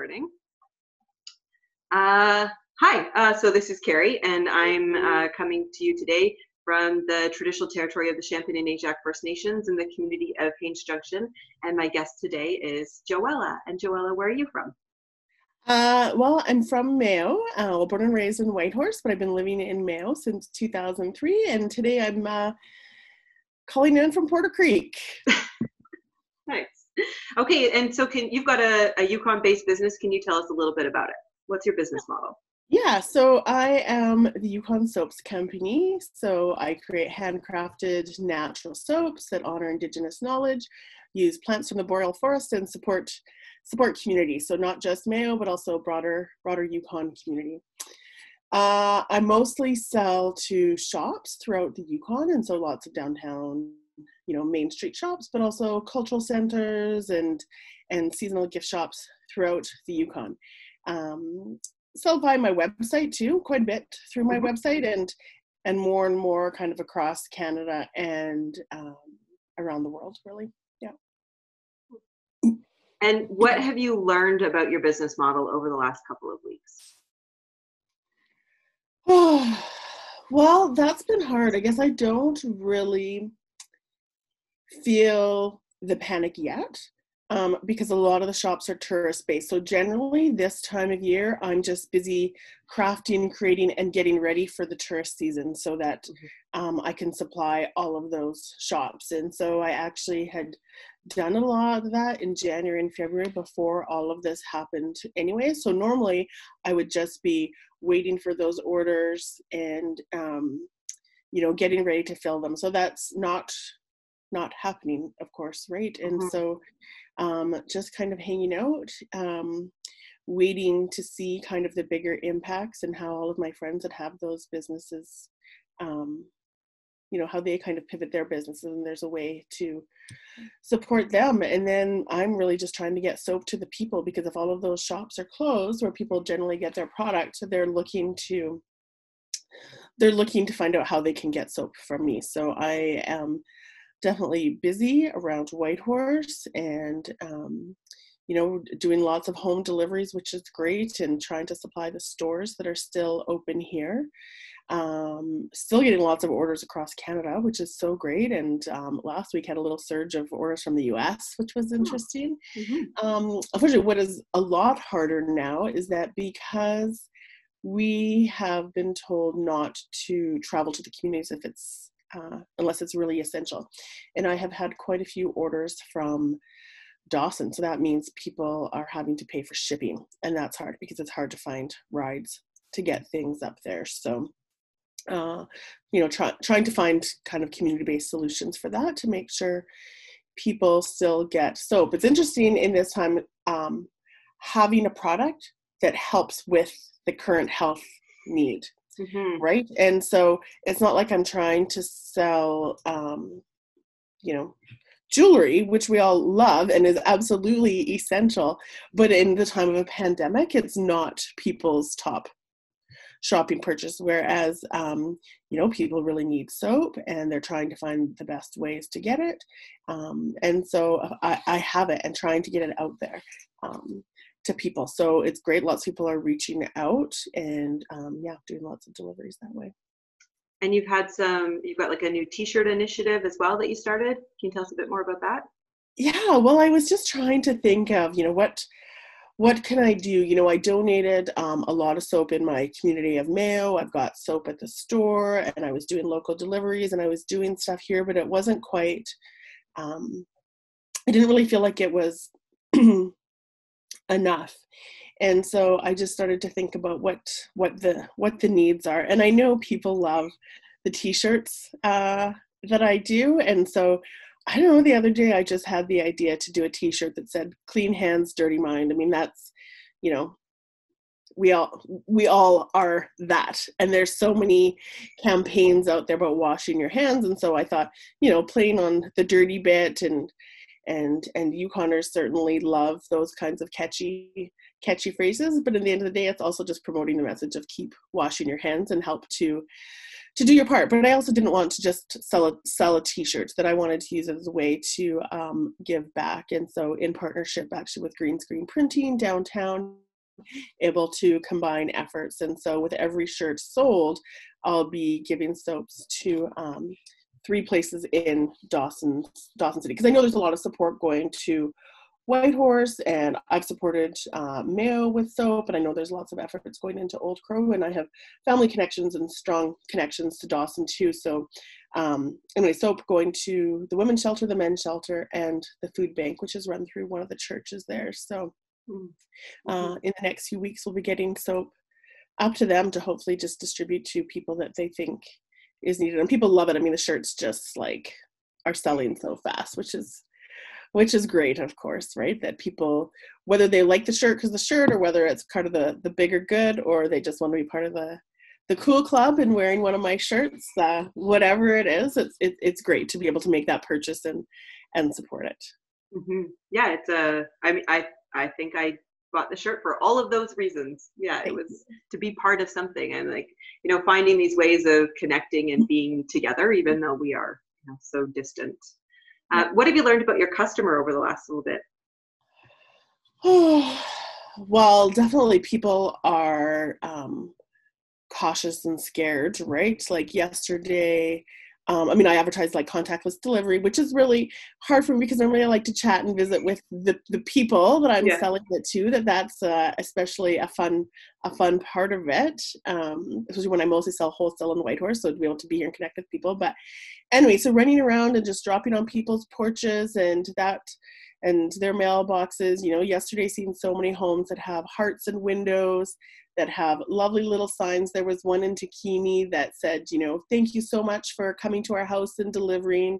recording. Uh, hi, uh, so this is Carrie, and I'm uh, coming to you today from the traditional territory of the Champagne and Aishihik First Nations in the community of Haines Junction. And my guest today is Joella. And Joella, where are you from? Uh, well, I'm from Mayo, uh, born and raised in Whitehorse, but I've been living in Mayo since 2003. And today I'm uh, calling in from Porter Creek. nice. Okay, and so can you've got a, a Yukon-based business? Can you tell us a little bit about it? What's your business model? Yeah, so I am the Yukon Soaps Company. So I create handcrafted natural soaps that honor Indigenous knowledge, use plants from the boreal forest, and support support community. So not just Mayo, but also broader broader Yukon community. Uh, I mostly sell to shops throughout the Yukon, and so lots of downtown you know main street shops but also cultural centers and and seasonal gift shops throughout the yukon. Um, sell via my website too quite a bit through my mm-hmm. website and and more and more kind of across canada and um, around the world really. Yeah. And what have you learned about your business model over the last couple of weeks? Well that's been hard. I guess i don't really feel the panic yet um, because a lot of the shops are tourist based. So generally, this time of year, I'm just busy crafting, creating, and getting ready for the tourist season so that mm-hmm. um, I can supply all of those shops. And so I actually had done a lot of that in January and February before all of this happened anyway. So normally, I would just be waiting for those orders and um, you know getting ready to fill them. So that's not not happening, of course, right? And mm-hmm. so um, just kind of hanging out, um, waiting to see kind of the bigger impacts and how all of my friends that have those businesses, um, you know, how they kind of pivot their businesses and there's a way to support them. And then I'm really just trying to get soap to the people because if all of those shops are closed where people generally get their product, they're looking to they're looking to find out how they can get soap from me. So I am definitely busy around Whitehorse and um, you know doing lots of home deliveries which is great and trying to supply the stores that are still open here. Um, still getting lots of orders across canada which is so great and um, last week had a little surge of orders from the us which was interesting. Mm-hmm. um, unfortunately what is a lot harder now is that because we have been told not to travel to the communities if it's uh, unless it's really essential. And I have had quite a few orders from Dawson. So that means people are having to pay for shipping. And that's hard because it's hard to find rides to get things up there. So, uh, you know, try, trying to find kind of community based solutions for that to make sure people still get soap. It's interesting in this time um, having a product that helps with the current health need mm-hmm. right and so it's not like i'm trying to sell um, you know jewelry which we all love and is absolutely essential but in the time of a pandemic it's not people's top shopping purchase whereas um, you know people really need soap and they're trying to find the best ways to get it um, and so I, I, have it and trying to get it out there um, to people. So it's great. Lots of people are reaching out and um, yeah, doing lots of deliveries that way. And you've had some, you've got like a new t-shirt initiative as well that you started. Can you tell us a bit more about that? Yeah, well, I was just trying to think of, you know, what, what can I do? You know, I donated um, a lot of soap in my community of Mayo. I've got soap at the store and I was doing local deliveries and I was doing stuff here, but it wasn't quite, um, I didn't really feel like it was enough. And so i just started to think about what what the what the needs are. And i know people love the t-shirts uh, that i do. And so i don't know the other day i just had the idea to do a t-shirt that said clean hands dirty mind. I mean that's you know we all we all are that. And there's so many campaigns out there about washing your hands. And so i thought you know playing on the dirty bit and and and Yukoners certainly love those kinds of catchy catchy phrases. But in the end of the day, it's also just promoting the message of keep washing your hands and help to to do your part. But I also didn't want to just sell a sell a T-shirt. That I wanted to use as a way to um, give back. And so, in partnership actually with Green Screen Printing downtown, able to combine efforts. And so, with every shirt sold, I'll be giving soaps to um, three places in Dawson, Dawson City, because I know there's a lot of support going to Whitehorse, and I've supported uh, Mayo with soap, and I know there's lots of efforts going into Old Crow, and I have family connections and strong connections to Dawson too. So, um, anyway, soap going to the women's shelter, the men's shelter, and the food bank, which is run through one of the churches there. So, hmm. uh, in the next few weeks, we'll be getting soap up to them to hopefully just distribute to people that they think is needed, and people love it. I mean, the shirts just like are selling so fast, which is which is great, of course, right? That people, whether they like the shirt because the shirt, or whether it's part of the the bigger good, or they just want to be part of the the cool club and wearing one of my shirts, uh, whatever it is, it's it, it's great to be able to make that purchase and and support it. Mm-hmm. Yeah, it's a. I mean, I I think I bought the shirt for all of those reasons. Yeah, it was to be part of something and like you know finding these ways of connecting and being together, even though we are you know, so distant. Uh, what have you learned about your customer over the last little bit? well, definitely people are um, cautious and scared, right? Like yesterday, um, I mean, I advertise like contactless delivery, which is really hard for me because I like to chat and visit with the, the people that I'm yeah. selling it to. That that's uh, especially a fun a fun part of it, um, especially when I mostly sell wholesale and Whitehorse, so to be able to be here and connect with people. But anyway, so running around and just dropping on people's porches and that and their mailboxes. You know, yesterday seen so many homes that have hearts and windows that have lovely little signs. There was one in Takhini that said, you know, thank you so much for coming to our house and delivering.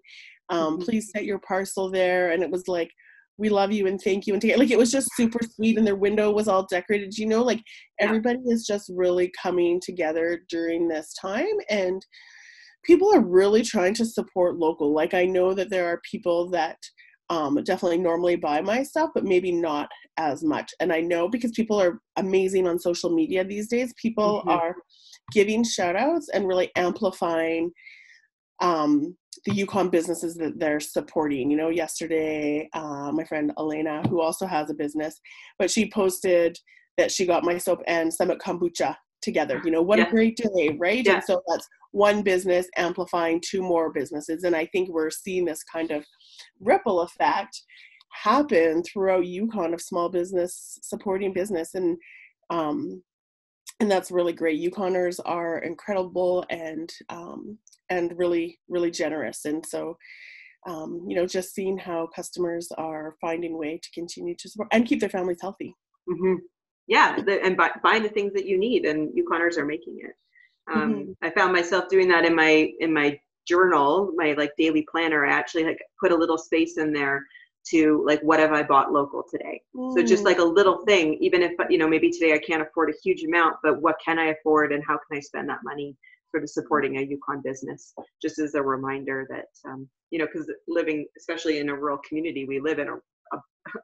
Um, mm-hmm. Please set your parcel there. And it was like, we love you and thank you and take like it was just super sweet and their window was all decorated you know like everybody is just really coming together during this time and people are really trying to support local like i know that there are people that um, definitely normally buy my stuff, but maybe not as much. And I know because people are amazing on social media these days, people mm-hmm. are giving shout outs and really amplifying um, the Yukon businesses that they're supporting. You know, yesterday, uh, my friend Elena, who also has a business, but she posted that she got my soap and Summit Kombucha together. You know, what yeah. a great day, right? Yeah. And so that's one business amplifying two more businesses. And I think we're seeing this kind of ripple effect happen throughout Yukon of small business supporting business. And um, and that's really great. Yukoners are incredible and um, and really really generous. And so um, you know, just seeing how customers are finding way to continue to support and keep their families healthy. Mm-hmm yeah, the, and buy, buying the things that you need, and Yukoners are making it. Um, mm-hmm. I found myself doing that in my in my journal, my like daily planner. I actually like put a little space in there to like what have I bought local today. Mm. So just like a little thing, even if you know maybe today I can't afford a huge amount, but what can I afford and how can I spend that money sort of supporting a Yukon business? Just as a reminder that um, you know because living especially in a rural community, we live in a, a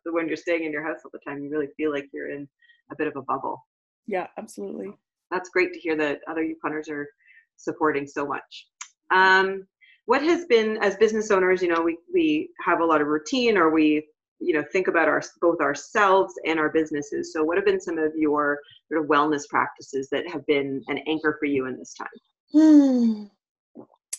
when you're staying in your house all the time, you really feel like you're in a bit of a bubble. Yeah, absolutely. That's great to hear that other Yukoners are supporting so much. Um, what has been, as business owners, you know, we, we have a lot of routine or we, you know, think about our both ourselves and our businesses. So what have been some of your sort of wellness practices that have been an anchor for you in this time?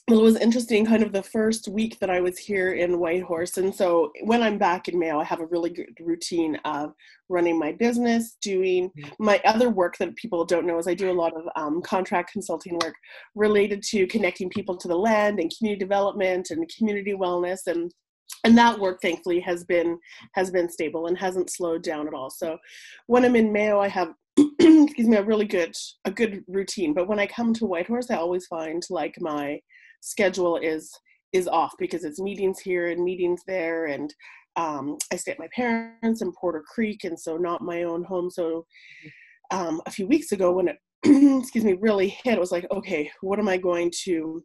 Well, it was interesting kind of the first week that I was here in Whitehorse. And so when I'm back in Mayo, I have a really good routine of running my business, doing my other work that people don't know is I do a lot of um, contract consulting work related to connecting people to the land and community development and community wellness. And and that work thankfully has been has been stable and hasn't slowed down at all. So when I'm in Mayo, I have excuse me a really good a good routine. But when I come to Whitehorse, I always find like my schedule is is off because it's meetings here and meetings there and um, I stay at my parents in Porter Creek and so not my own home. So um, a few weeks ago when it excuse me really hit, it was like, okay, what am I going to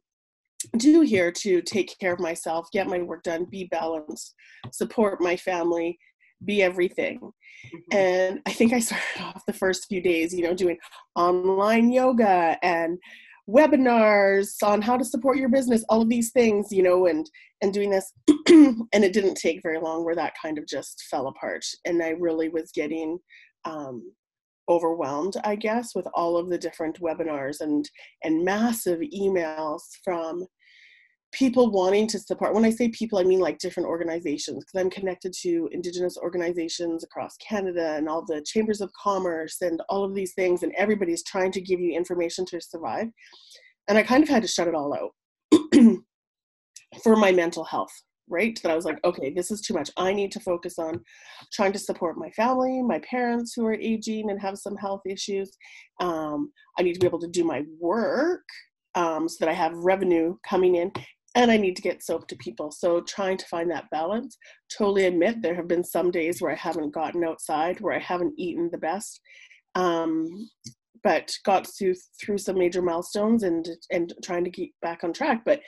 do here to take care of myself, get my work done, be balanced, support my family, be everything. Mm-hmm. And I think I started off the first few days, you know, doing online yoga and webinars on how to support your business, all of these things, you know, and and doing this. and it didn't take very long where that kind of just fell apart. And I really was getting um, overwhelmed i guess with all of the different webinars and and massive emails from people wanting to support when i say people i mean like different organizations because i'm connected to indigenous organizations across canada and all the chambers of commerce and all of these things and everybody's trying to give you information to survive and i kind of had to shut it all out for my mental health right? That I was like, okay, this is too much. I need to focus on trying to support my family, my parents who are aging and have some health issues. Um, I need to be able to do my work um, so that I have revenue coming in. And I need to get soap to people. So trying to find that balance. Totally admit there have been some days where I haven't gotten outside, where I haven't eaten the best. Um, but got through through some major milestones and and trying to keep back on track. But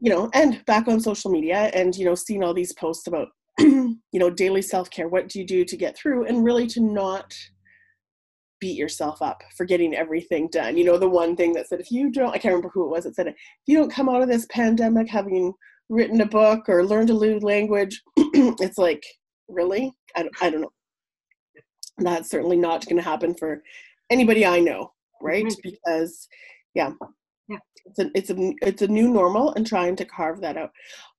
you know, and back on social media and, you know, seeing all these posts about, you know, daily self care. What do you do to get through? And really to not beat yourself up for getting everything done. You know, the one thing that said, if you don't, I can't remember who it was that said if you don't come out of this pandemic having written a book or learned a new language, it's like, really? I don't, I don't know. That's certainly not going to happen for anybody I know, right? Mm-hmm. Because, yeah, yeah it's a it's a it's a new normal and trying to carve that out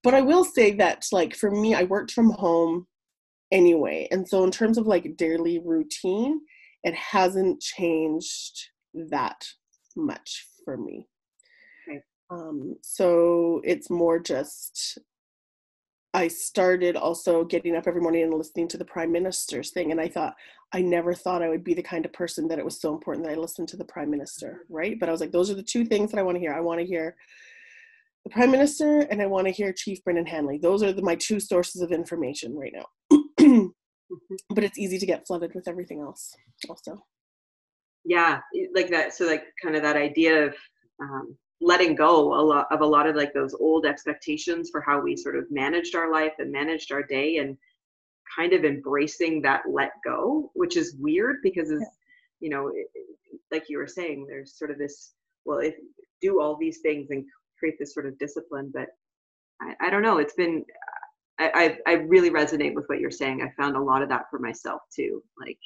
but i will say that like for me i worked from home anyway and so in terms of like daily routine it hasn't changed that much for me okay. um so it's more just I started also getting up every morning and listening to the prime minister's thing. And I thought, I never thought I would be the kind of person that it was so important that I listened to the prime minister, right? But I was like, those are the two things that I want to hear. I want to hear the prime minister and I want to hear Chief Brendan Hanley. Those are the, my two sources of information right now. But it's easy to get flooded with everything else also. Yeah, like that. So, like, kind of that idea of um, letting go a lot of a lot of like those old expectations for how we sort of managed our life and managed our day and kind of embracing that let go which is weird because yeah. you know like you were saying there's sort of this well if do all these things and create this sort of discipline but i, I don't know it's been I, I, I really resonate with what you're saying i found a lot of that for myself too like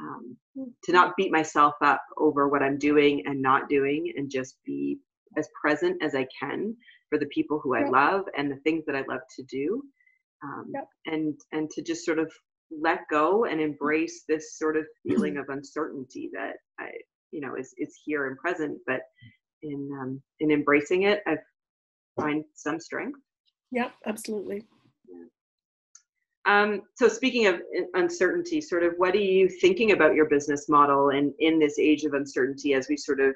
um, to not beat myself up over what i'm doing and not doing and just be as present as I can for the people who I love and the things that I love to do. Um, yep. and and to just sort of let go and embrace this sort of feeling of uncertainty that I you know is is here and present but in um, in embracing it I find some strength. Yep, absolutely. Um, so speaking of uh, uncertainty, sort of what are you thinking about your business model and in this age of uncertainty as we sort of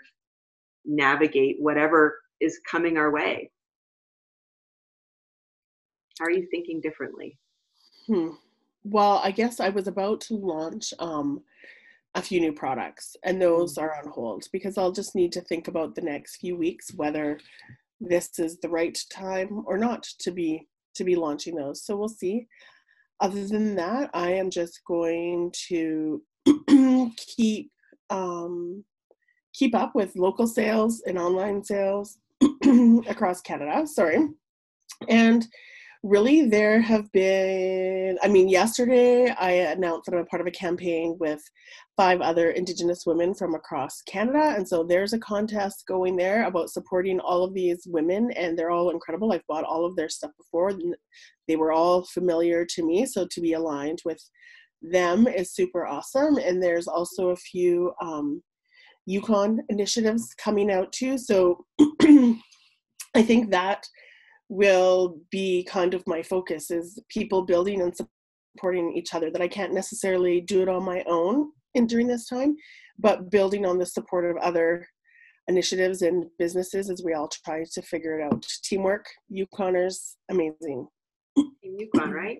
navigate whatever is coming our way? How are you thinking differently? Hmm. Well, I guess I was about to launch um, a few new products, and those mm. are on hold because I'll just need to think about the next few weeks whether this is the right time or not to be to be launching those. So we'll see. Other than that, I am just going to keep um, keep up with local sales and online sales across Canada. Sorry. And really, there have been, I mean, yesterday I announced that I'm a part of a campaign with five other Indigenous women from across Canada. And so there's a contest going there about supporting all of these women, and they're all incredible. I've bought all of their stuff before, they were all familiar to me. So to be aligned with them is super awesome. And there's also a few um, Yukon initiatives coming out too. So I think that will be kind of my focus is people building and supporting each other that I can't necessarily do it on my own in during this time, but building on the support of other initiatives and businesses as we all try to figure it out. Teamwork, Yukoners, amazing. Yukon, right?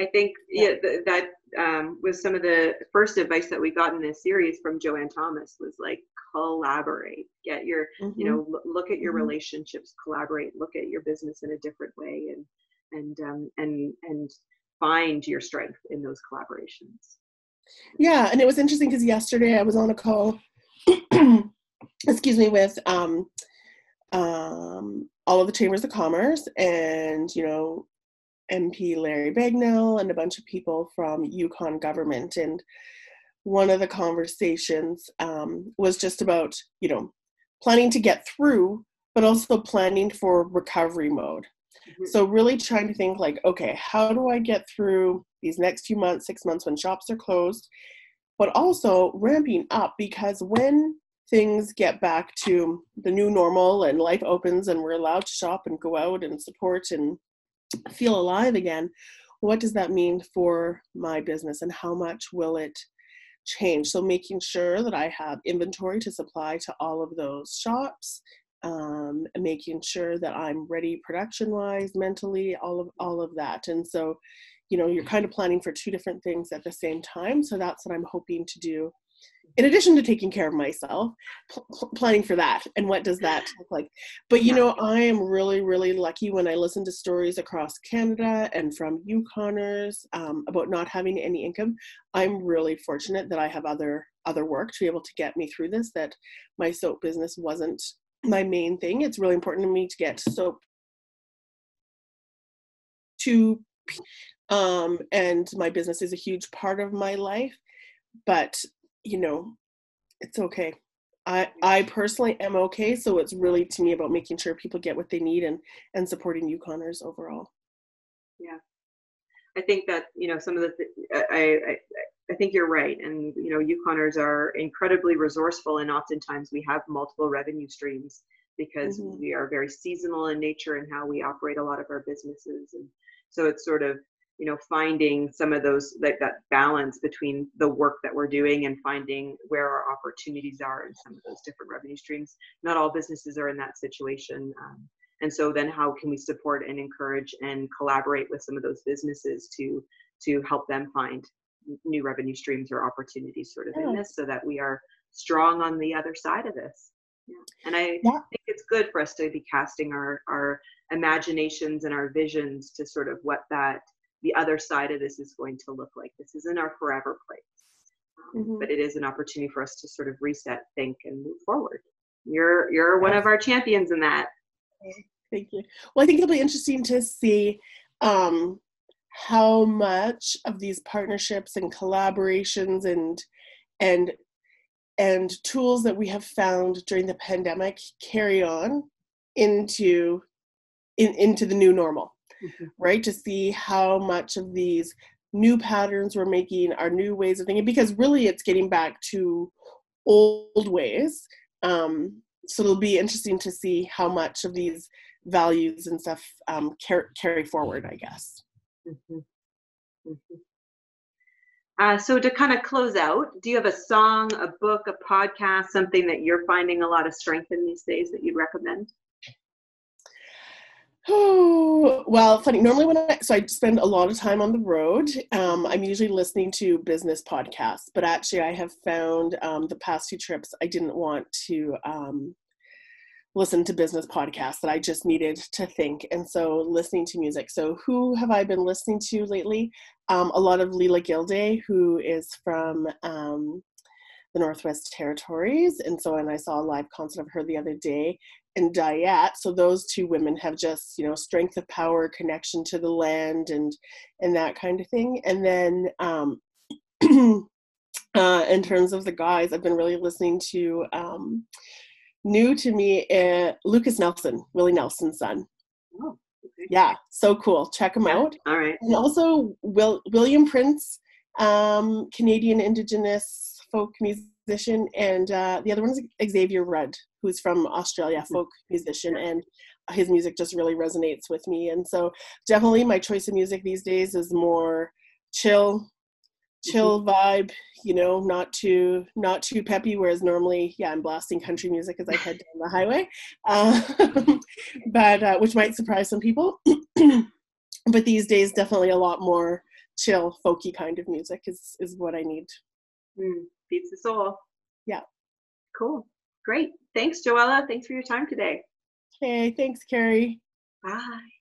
I think yeah, th- that um, was some of the first advice that we got in this series from Joanne Thomas was like collaborate, get your mm-hmm. you know l- look at your mm-hmm. relationships, collaborate, look at your business in a different way, and and um, and and find your strength in those collaborations. Yeah, and it was interesting because yesterday I was on a call, excuse me, with um, um, all of the chambers of commerce and you know MP Larry Bagnell and a bunch of people from Yukon government. And one of the conversations um, was just about, you know, planning to get through, but also planning for recovery mode. Mm-hmm. So, really trying to think like, okay, how do I get through these next few months, six months when shops are closed, but also ramping up because when things get back to the new normal and life opens and we're allowed to shop and go out and support and feel alive again, what does that mean for my business and how much will it change? So, making sure that I have inventory to supply to all of those shops. Um, making sure that I'm ready production wise, mentally, all of all of that. And so, you know, you're kind of planning for two different things at the same time. So that's what I'm hoping to do in addition to taking care of myself pl- planning for that and what does that look like. But you know i am really really lucky when i listen to stories across canada and from yukoners um, about not having any income. I'm really fortunate that i have other other work to be able to get me through this that my soap business wasn't my main thing. It's really important to me to get soap to um, and my business is a huge part of my life. But you know, it's okay. I I personally am okay. So it's really to me about making sure people get what they need and and supporting Yukoners overall. Yeah, I think that you know some of the th- I, I I think you're right, and you know Yukoners are incredibly resourceful, and oftentimes we have multiple revenue streams because mm-hmm. we are very seasonal in nature and how we operate a lot of our businesses, and so it's sort of you know finding some of those like that balance between the work that we're doing and finding where our opportunities are in some of those different revenue streams not all businesses are in that situation um, and so then how can we support and encourage and collaborate with some of those businesses to to help them find new revenue streams or opportunities sort of yeah. in this so that we are strong on the other side of this yeah. and i yeah. think it's good for us to be casting our our imaginations and our visions to sort of what that the other side of this is going to look like. This isn't our forever place, um, mm-hmm. but it is an opportunity for us to sort of reset, think, and move forward. You're you're one of our champions in that. Thank you. Well, I think it'll be interesting to see um, how much of these partnerships and collaborations and and and tools that we have found during the pandemic carry on into in, into the new normal mm-hmm. right? To see how much of these new patterns we're making our new ways of thinking, because really it's getting back to old ways. Um, so it'll be interesting to see how much of these values and stuff um, car- carry forward, I guess. Mm-hmm. Mm-hmm. Uh, so to kind of close out, do you have a song, a book, a podcast, something that you're finding a lot of strength in these days that you'd recommend? Well, funny. Normally, when I so I spend a lot of time on the road, um, I'm usually listening to business podcasts. But actually, I have found um, the past two trips I didn't want to um, listen to business podcasts that I just needed to think, and so listening to music. So, who have I been listening to lately? Um, a lot of Leela Gilday, who is from um, the Northwest Territories. And so, and I saw a live concert of her the other day and Diyet. So those two women have just, you know, strength of power, connection to the land and, and that kind of thing. And then, um, uh, in terms of the guys, I've been really listening to, um, new to me, uh, Lukas Nelson, Willie Nelson's son. Oh, okay. Yeah, so cool. Check him yeah. out. All right. And also Will, William Prince, um, Canadian Indigenous folk musician, and uh, the other one is Xavier Rudd, who's from Australia, mm-hmm. folk musician, and his music just really resonates with me. And so, definitely, my choice of music these days is more chill, chill mm-hmm. vibe. You know, not too not too peppy. Whereas normally, yeah, I'm blasting country music as I head down the highway, uh, but uh, which might surprise some people. but these days, definitely a lot more chill, folky kind of music is is what I need. Mm, beats the soul. Yeah. Cool. Great. Thanks, Joella. Thanks for your time today. Okay, thanks, Carrie. Bye.